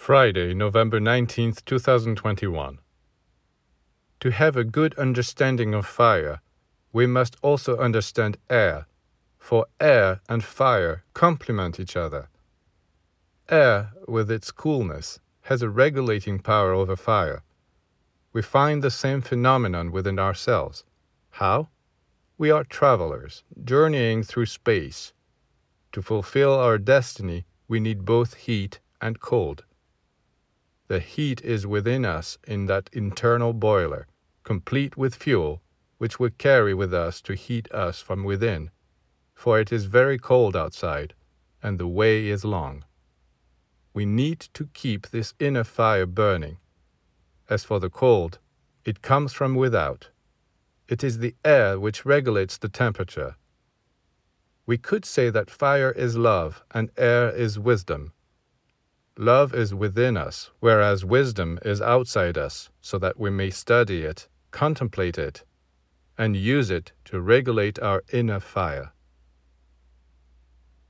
Friday, November 19th, 2021. To have a good understanding of fire, we must also understand air, for air and fire complement each other. Air, with its coolness, has a regulating power over fire. We find the same phenomenon within ourselves. How? We are travelers, journeying through space. To fulfill our destiny, we need both heat and cold. The heat is within us in that internal boiler, complete with fuel, which we carry with us to heat us from within, for it is very cold outside, and the way is long. We need to keep this inner fire burning. As for the cold, it comes from without. It is the air which regulates the temperature. We could say that fire is love and air is wisdom. Love is within us, whereas wisdom is outside us, so that we may study it, contemplate it, and use it to regulate our inner fire.